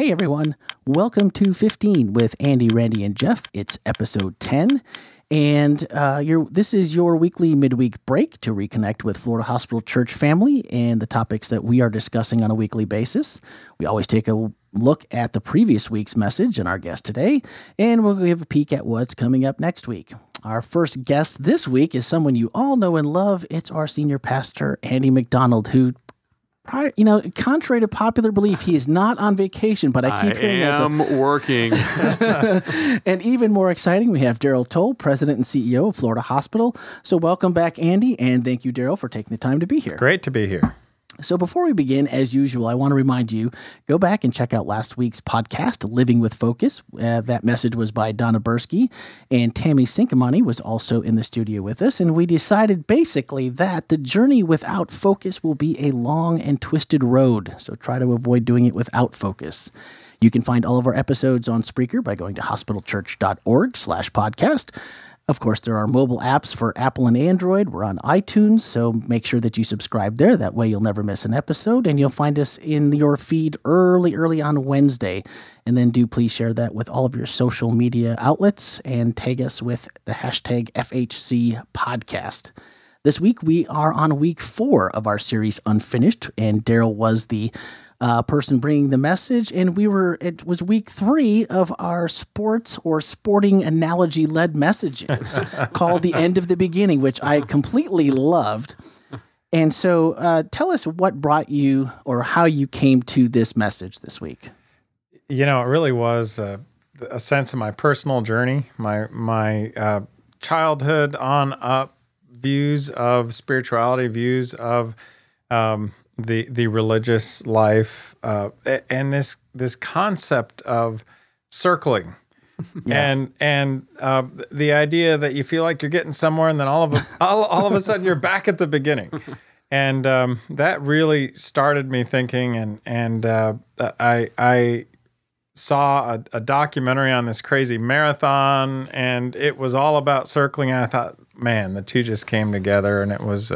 Hey everyone, welcome to 15 with Andy, Randy, and Jeff. It's episode 10. And uh, this is your weekly midweek break to reconnect with Florida Hospital Church family and the topics that we are discussing on a weekly basis. We always take a look at the previous week's message and our guest today, and we'll give a peek at what's coming up next week. Our first guest this week is someone you all know and love. It's our senior pastor, Andy McDonald, who you know, contrary to popular belief, he is not on vacation, but I keep I hearing that. I am that's working. and even more exciting, we have Daryl Tol, President and CEO of Florida Hospital. So welcome back, Andy, and thank you, Daryl, for taking the time to be here. Great to be here. So before we begin, as usual, I want to remind you go back and check out last week's podcast, Living with Focus. Uh, that message was by Donna Bursky, and Tammy Sinkamani was also in the studio with us. And we decided basically that the journey without focus will be a long and twisted road. So try to avoid doing it without focus. You can find all of our episodes on Spreaker by going to hospitalchurch.org slash podcast. Of course, there are mobile apps for Apple and Android. We're on iTunes, so make sure that you subscribe there. That way, you'll never miss an episode, and you'll find us in your feed early, early on Wednesday. And then do please share that with all of your social media outlets and tag us with the hashtag FHC podcast. This week, we are on week four of our series Unfinished, and Daryl was the uh, person bringing the message. And we were, it was week three of our sports or sporting analogy led messages called The End of the Beginning, which I completely loved. And so uh, tell us what brought you or how you came to this message this week. You know, it really was a, a sense of my personal journey, my, my uh, childhood on up views of spirituality, views of um, the the religious life, uh, and this this concept of circling. Yeah. And and uh, the idea that you feel like you're getting somewhere, and then all of a, all, all of a sudden you're back at the beginning, and um, that really started me thinking. And and uh, I I saw a, a, documentary on this crazy marathon, and it was all about circling. And I thought, man, the two just came together, and it was.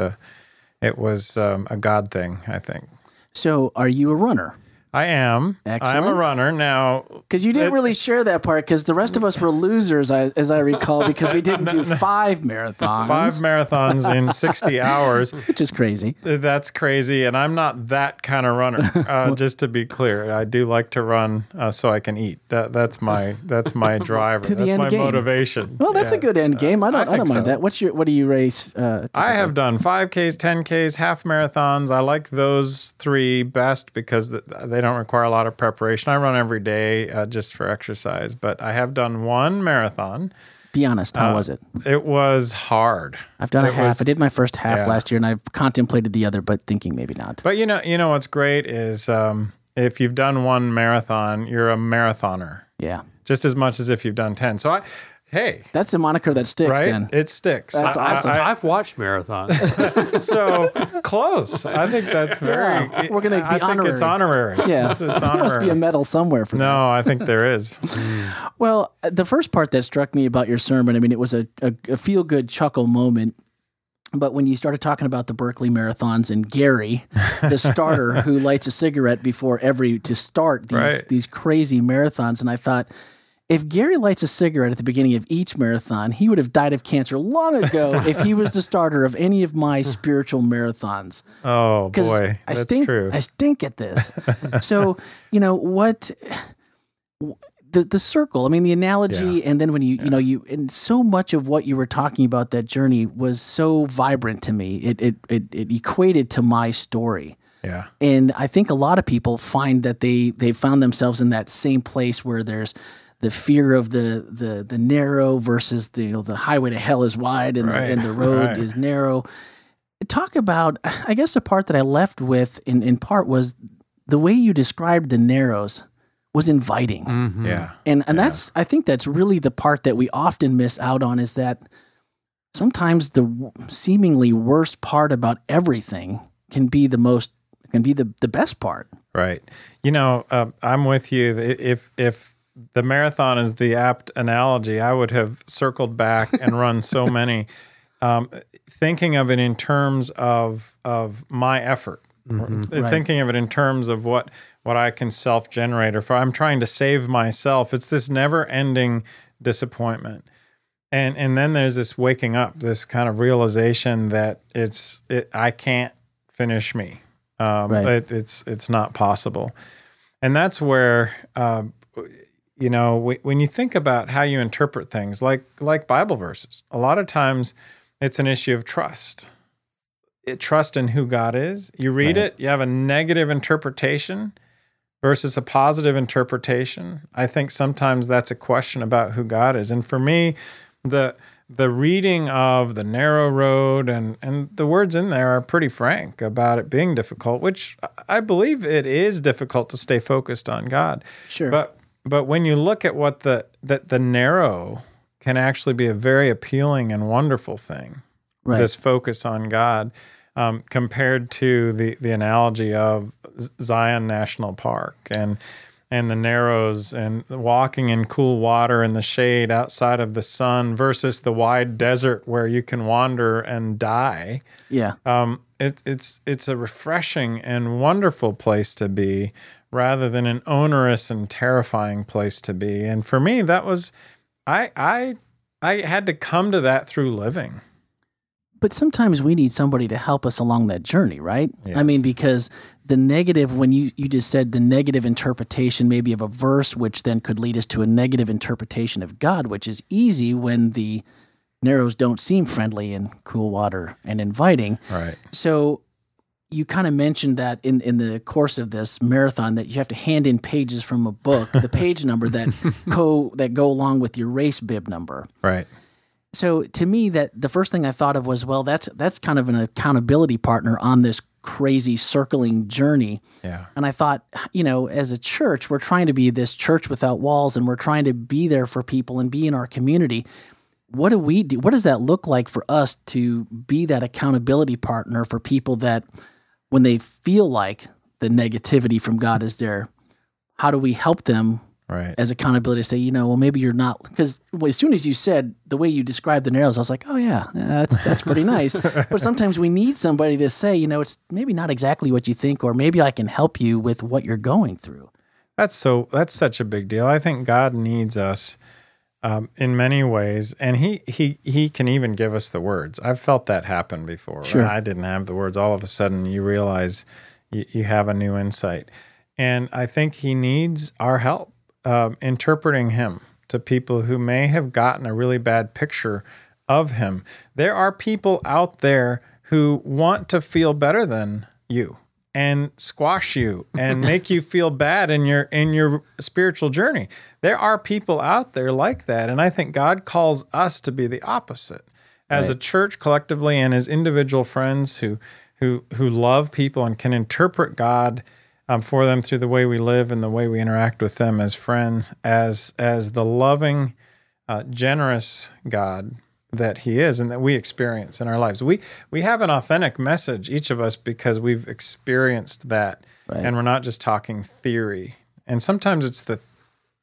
It was um, a God thing, I think. So, are you a runner? I am. Excellent. I'm a runner now. Because you didn't it, really share that part. Because the rest of us were losers, as I recall, because we didn't do five marathons. Five marathons in sixty hours, which is crazy. That's crazy, and I'm not that kind of runner. Uh, just to be clear, I do like to run uh, so I can eat. That, that's my that's my driver. that's my game. motivation. Well, that's yes. a good end game. I don't. I, I don't mind so. that. What's your What do you race? Uh, I have done five Ks, ten Ks, half marathons. I like those three best because they don't require a lot of preparation. I run every day uh, just for exercise, but I have done one marathon. Be honest, how uh, was it? It was hard. I've done it a half. Was, I did my first half yeah. last year, and I've contemplated the other, but thinking maybe not. But you know, you know what's great is um, if you've done one marathon, you're a marathoner. Yeah. Just as much as if you've done ten. So I, Hey, that's the moniker that sticks. Right? Then it sticks. That's I, awesome. I, have watched marathons, so close. I think that's very. Yeah, we're gonna be I honorary. think it's honorary. Yeah, it's, it's there must be a medal somewhere for no, that. No, I think there is. Hmm. well, the first part that struck me about your sermon, I mean, it was a, a, a feel good chuckle moment. But when you started talking about the Barkley marathons and Gary, the starter who lights a cigarette before every to start these right. these crazy marathons, and I thought if Gary lights a cigarette at the beginning of each marathon, he would have died of cancer long ago if he was the starter of any of my spiritual marathons. Oh boy, I that's stink, true. I stink at this. so you know what? The, the circle, I mean, the analogy, yeah. and then when you, yeah. you know, you, and so much of what you were talking about that journey was so vibrant to me. It, it, it, it equated to my story. Yeah. And I think a lot of people find that they, they found themselves in that same place where there's, the fear of the the the narrow versus the you know the highway to hell is wide and, right, the, and the road right. is narrow. Talk about I guess the part that I left with in in part was the way you described the narrows was inviting. Mm-hmm. Yeah. And and yeah. that's I think that's really the part that we often miss out on is that sometimes the seemingly worst part about everything can be the most can be the the best part. Right. You know, uh, I'm with you. If if the marathon is the apt analogy. I would have circled back and run so many, um, thinking of it in terms of of my effort. Uh, Thinking of it in terms of what what I can self generate, or if I'm trying to save myself, it's this never ending disappointment. And and then there's this waking up, this kind of realization that it's it, I can't finish me. Um, Right. it, it's it's not possible, and that's where. Um, you know, wh- when you think about how you interpret things, like like Bible verses, a lot of times it's an issue of trust. It, trust in who God is. You read Right. it, you have a negative interpretation versus a positive interpretation. I think sometimes that's a question about who God is. And for me, the the reading of the narrow road and and the words in there are pretty frank about it being difficult, which I believe it is difficult to stay focused on God. Sure. But but when you look at what the that the narrow can actually be a very appealing and wonderful thing. Right. This focus on God, um, compared to the the analogy of Zion National Park and and the narrows and walking in cool water in the shade outside of the sun versus the wide desert where you can wander and die yeah. um, it, it's it's a refreshing and wonderful place to be rather than an onerous and terrifying place to be. And for me, that was I I I had to come to that through living. But sometimes we need somebody to help us along that journey, right? I mean, because the negative, when you, you just said the negative interpretation maybe of a verse, which then could lead us to a negative interpretation of God, which is easy when the narrows don't seem friendly and cool water and inviting. Right. So you kind of mentioned that in, in the course of this marathon that you have to hand in pages from a book, the page number that co that go along with your race bib number. Right. So to me, that the first thing I thought of was, well, that's that's kind of an accountability partner on this crazy circling journey. Yeah. And I thought, you know, as a church, we're trying to be this church without walls, and we're trying to be there for people and be in our community. What do we do? What does that look like for us to be that accountability partner for people that, when they feel like the negativity from God is there, how do we help them Right. as accountability to say, you know, well, maybe you're not because as soon as you said the way you described the narrows, I was like, oh yeah, yeah, that's that's pretty nice. but sometimes we need somebody to say, you know, it's maybe not exactly what you think, or maybe I can help you with what you're going through. That's so. That's such a big deal. I think God needs us um, in many ways, and he he he can even give us the words. I've felt that happen before. Sure. I didn't have the words. All of a sudden, you realize you, you have a new insight, and I think He needs our help um, interpreting Him to people who may have gotten a really bad picture of Him. There are people out there who want to feel better than you and squash you and make you feel bad in your in your spiritual journey. There are people out there like that and I think God calls us to be the opposite. As a church collectively and as individual friends who who who love people and can interpret God um, for them through the way we live and the way we interact with them as friends, as as the loving, uh, generous God that He is, and that we experience in our lives. We we have an authentic message, each of us, because we've experienced that, Right. and we're not just talking theory. And sometimes it's the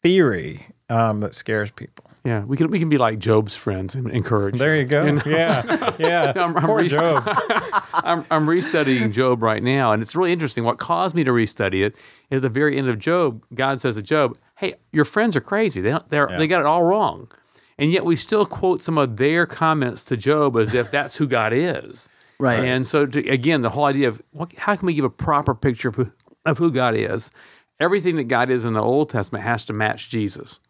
theory um, that scares people. Yeah, we can we can be like Job's friends and encourage. There you go. You know? Yeah, yeah. I'm- I'm Poor re- Job. I'm, I'm restudying Job right now, and it's really interesting. What caused me to restudy it is at the very end of Job, God says to Job, "Hey, your friends are crazy. They don't, they're, they got it all wrong." And yet we still quote some of their comments to Job as if that's who God is. Right. And so, to, again, the whole idea of what, how can we give a proper picture of who, of who God is? Everything that God is in the Old Testament has to match Jesus.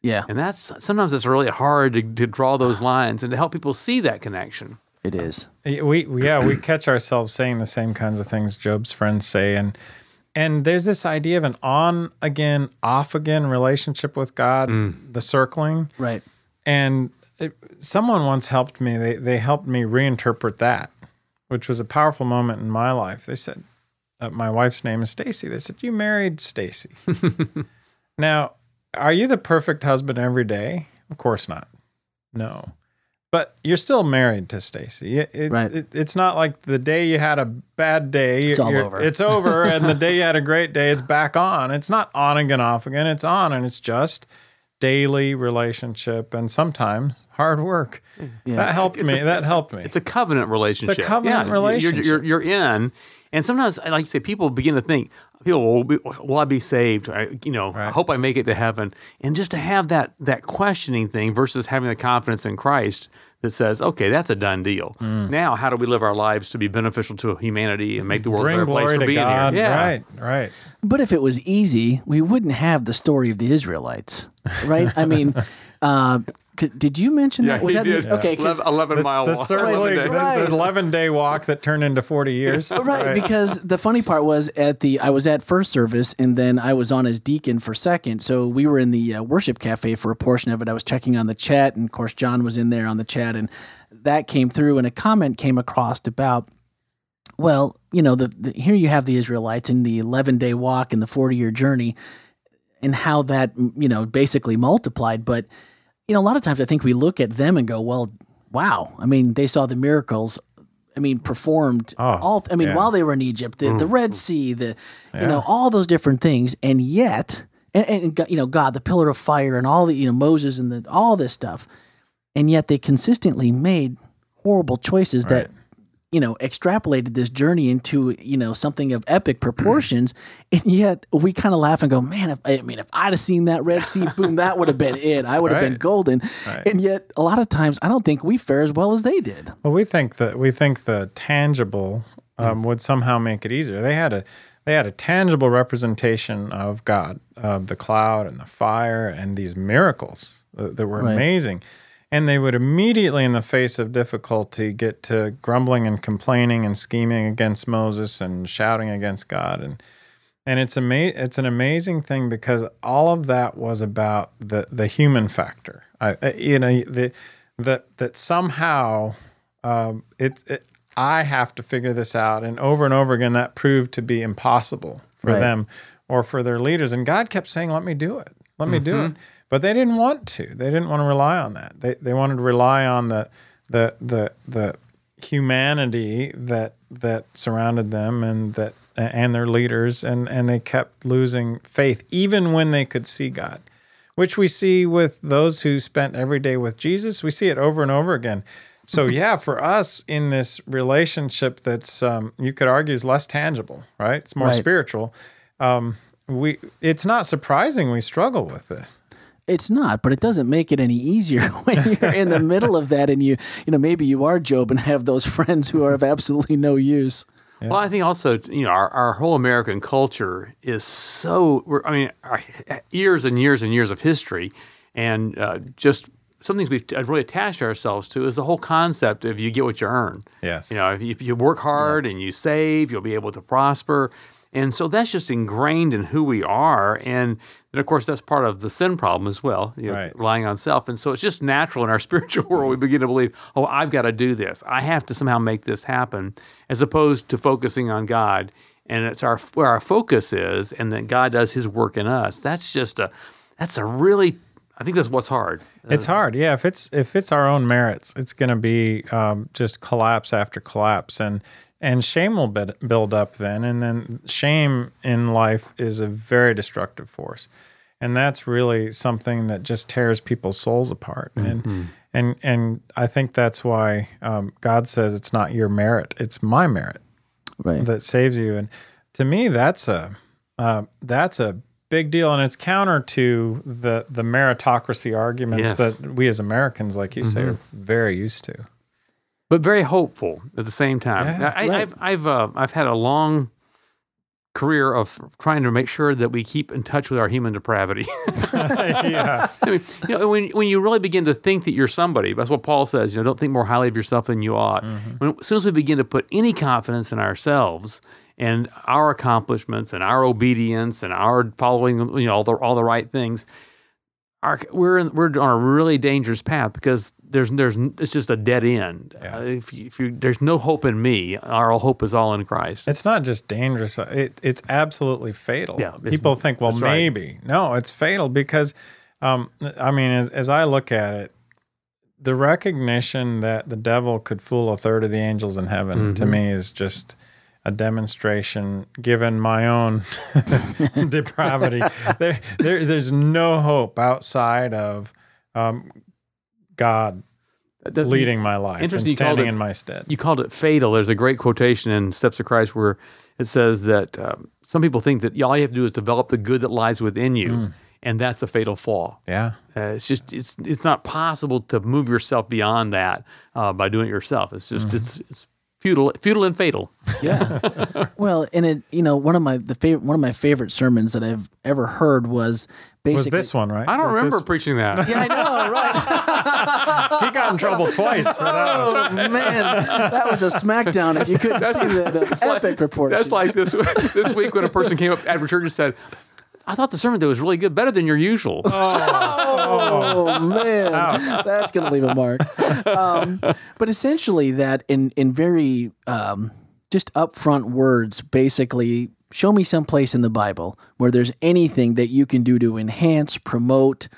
Yeah, And that's sometimes it's really hard to, to draw those lines and to help people see that connection. it is. We we- yeah we catch ourselves saying the same kinds of things Job's friends say and and there's this idea of an on again off again relationship with God mm. the circling Right. And it, someone once helped me they they helped me reinterpret that which was a powerful moment in my life they said uh, my wife's name is Stacy they said you married Stacy now are you the perfect husband every day of course not no but you're still married to Stacy. It, it- Right. it- it's not like the day you had a bad day, It's all over. It's over, and the day you had a great day, it's back on. It's not on again, off again. It's on, and it's just daily relationship and sometimes hard work. That helped me. that helped me. It's a covenant relationship. A covenant Yeah, relationship. You're, you're, you're in, And sometimes, like you say, people begin to think, people will, be, will I be saved? I, you know, I hope I make it to heaven. And just to have that that questioning thing versus having the confidence in Christ that says, okay, that's a done deal. Mm. Now, how do we live our lives to be beneficial to humanity and make the world a Bring better place glory for to being God. here? Yeah. Right, right. But if it was easy, we wouldn't have the story of the Israelites, right? I mean, uh, c- did you mention Yeah, that? Was he that did. okay? 'cause- 11, 11 The, mile the walk. circling, today. the, Right. 11 day walk that turned into 40 years. Right, because the funny part was at the I was at first service and then I was on as deacon for second. So we were in the uh, worship cafe for a portion of it. I was checking on the chat, and of course John was in there on the chat, and that came through, and a comment came across about. Well, you know, the, the here you have the Israelites in the 11 day walk and the 40 year journey, and how that you know basically multiplied. But you know, a lot of times I think we look at them and go, well, wow. I mean, they saw the miracles. I mean, performed Oh, all. I mean, yeah. while they were in Egypt, the, the mm. Red Sea, the you know all those different things, and yet, and, and God- you know, God, the pillar of fire, and all the you know Moses and the all this stuff, and yet they consistently made horrible choices that you know extrapolated this journey into you know something of epic proportions and yet we kind of laugh and go man if, i mean if i'd have seen that red sea boom that would have been it i would have been Right. golden and yet a lot of times i don't think we fare as well as they did Well, we think that we think the tangible um, would somehow make it easier. They had a they had a tangible representation of God, of the cloud and the fire, and these miracles that, that were Right. amazing. And they would immediately, in the face of difficulty, get to grumbling and complaining and scheming against Moses and shouting against God. And and it's ama- it's an amazing thing because all of that was about the the human factor. I, you know the that that somehow um, it, it I have to figure this out, and over and over again that proved to be impossible for Right. them or for their leaders. And God kept saying, "Let me do it. Let me do it." But they didn't want to. They didn't want to rely on that. They they wanted to rely on the the the the humanity that that surrounded them and that and their leaders and and they kept losing faith even when they could see God which we see with those who spent every day with Jesus we see it over and over again so yeah for us in this relationship that's um, you could argue is less tangible right it's more Right. spiritual um, we it's not surprising we struggle with this It's not, but it doesn't make it any easier when you're in the middle of that and you, you know, maybe you are Job and have those friends who are of absolutely no use. Well, I think also, you know, our, our whole American culture is so, we're, I mean, our years and years and years of history and uh, just some things we've really attached ourselves to is the whole concept of you get what you earn. Yes. You know, if you, if you work hard and you save, you'll be able to prosper. And so that's just ingrained in who we are. And then, of course, that's part of the sin problem as well, you know, Right. relying on self. And so it's just natural in our spiritual world. We begin to believe, oh, I've got to do this. I have to somehow make this happen, as opposed to focusing on God. And it's our where our focus is, and that God does His work in us. That's just a, that's a really, I think that's what's hard. It's hard, yeah. If it's if it's our own merits, it's going to be um, just collapse after collapse, and and shame will build up then, and then shame in life is a very destructive force, and that's really something that just tears people's souls apart, and and and I think that's why um, God says it's not your merit, it's my merit Right. that saves you. And to me, that's a uh, that's a big deal, and it's counter to the the meritocracy arguments Yes. that we as Americans, like you say, are very used to. But very hopeful at the same time. Yeah, I, right. I've I've uh, I've had a long career of trying to make sure that we keep in touch with our human depravity. yeah, I mean, you know, when when you really begin to think that you're somebody, that's what Paul says. You know, don't think more highly of yourself than you ought. When, as soon as we begin to put any confidence in ourselves and our accomplishments and our obedience and our following, you know, all the all the right things, our, we're in, we're on a really dangerous path because there's there's it's just a dead end. Uh, if you, if you, there's no hope in me, our hope is all in Christ. it's not just dangerous; it, it's absolutely fatal. Yeah, People think, well, that's right. maybe no, it's fatal because, um, I mean, as, as I look at it, the recognition that the devil could fool a third of the angels in heaven to me is just a demonstration given my own depravity there, there there's no hope outside of um, god That's- leading my life and standing it- in my stead. You called it fatal. There's a great quotation in Steps of Christ where it says that um, some people think that all you have to do is develop the good that lies within you, Mm. and that's a fatal flaw. yeah. Uh, it's just it's it's not possible to move yourself beyond that uh, by doing it yourself. It's just it's it's futile, futile and fatal. Yeah. well, and it, you know, one of my the favorite one of my favorite sermons that I've ever heard was basically Was this one right? I don't Was remember this- preaching that. Yeah, I know, right? he got in trouble twice for that. one. Oh man, that was a smackdown. If you couldn't see the, the epic report. That's like this this week when a person came up after church and said, "I thought the sermon that was really good, better than your usual." Oh man, that's going to leave a mark. Um, but essentially, that in in very um, just upfront words, basically, show me some place in the Bible where there's anything that you can do to enhance, promote,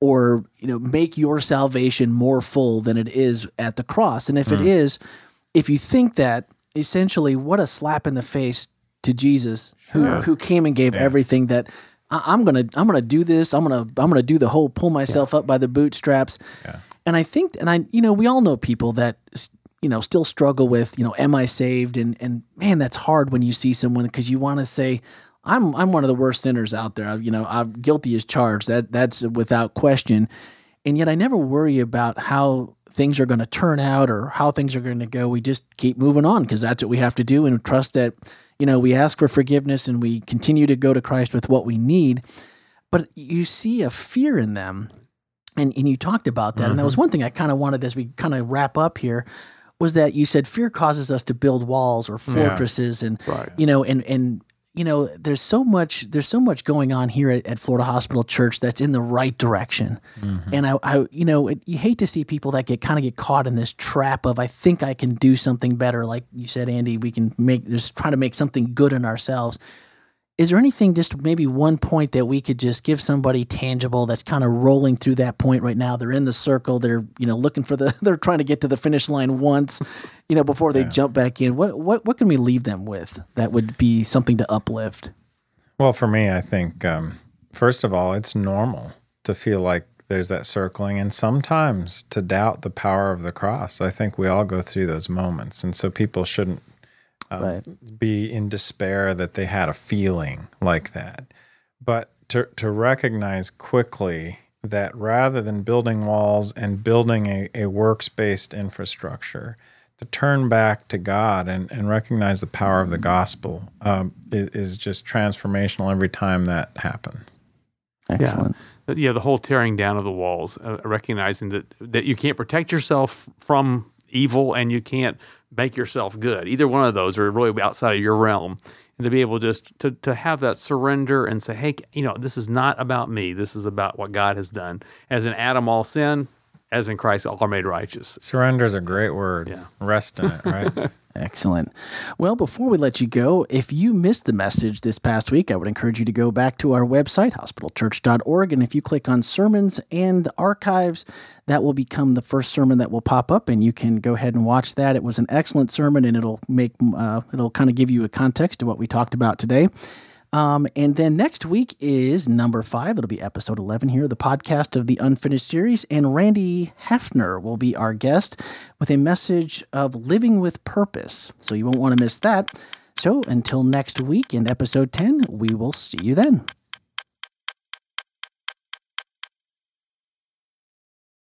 or you know make your salvation more full than it is at the cross. And if it is, if you think that, essentially, what a slap in the face to Jesus, who who came and gave everything that. I- I'm gonna I'm gonna do this. I'm gonna I'm gonna do the whole pull myself up by the bootstraps. And I think and I you know we all know people that you know still struggle with you know am I saved and and man that's hard when you see someone because you want to say I'm I'm one of the worst sinners out there. You know I'm guilty as charged. That that's without question. And yet I never worry about how things are going to turn out or how things are going to go. We just keep moving on because that's what we have to do and trust that, you know, we ask for forgiveness and we continue to go to Christ with what we need. But you see a fear in them. And, and you talked about that. And that was mm-hmm. one thing I kind of wanted as we kind of wrap up here was that you said fear causes us to build walls or fortresses and Right. you know and and you know there's so much there's so much going on here at, at Florida Hospital Church that's in the right direction. Mm-hmm. And I, I you know it, you hate to see people that get kind of get caught in this trap of I think I can do something better. Like you said Andy we can make just trying to make something good in ourselves is there anything just maybe one point that we could just give somebody tangible that's kind of rolling through that point right now? They're in the circle they're you know looking for the they're trying to get to the finish line once you know before they jump back in. What what what can we leave them with that would be something to uplift? Well, for me, I think um, first of all, it's normal to feel like there's that circling, and sometimes to doubt the power of the cross. I think we all go through those moments, and so people shouldn't right be in despair that they had a feeling like that. But to, to recognize quickly that rather than building walls and building a, a works based infrastructure, to turn back to God and, and recognize the power of the gospel um, is, is just transformational every time that happens. excellent But, yeah, the whole tearing down of the walls, uh, recognizing that that you can't protect yourself from evil and you can't make yourself good. Either one of those are really outside of your realm. And to be able just to to have that surrender and say, hey, you know, this is not about me. This is about what God has done. As in Adam, all sin. As in Christ, all are made righteous. Surrender is a great word. Yeah. Rest in it, right? Excellent. Well, before we let you go, if you missed the message this past week, I would encourage you to go back to our website, hospitalchurch.org. And if you click on sermons and archives, that will become the first sermon that will pop up, and you can go ahead and watch that. It was an excellent sermon, and it'll make uh, it'll kind of give you a context to what we talked about today. Um, and then next week is number five. It'll be episode 11 here, the podcast of the Unfinished Series. And Randy Hefner will be our guest with a message of living with purpose. So you won't want to miss that. So until next week in episode 10, we will see you then.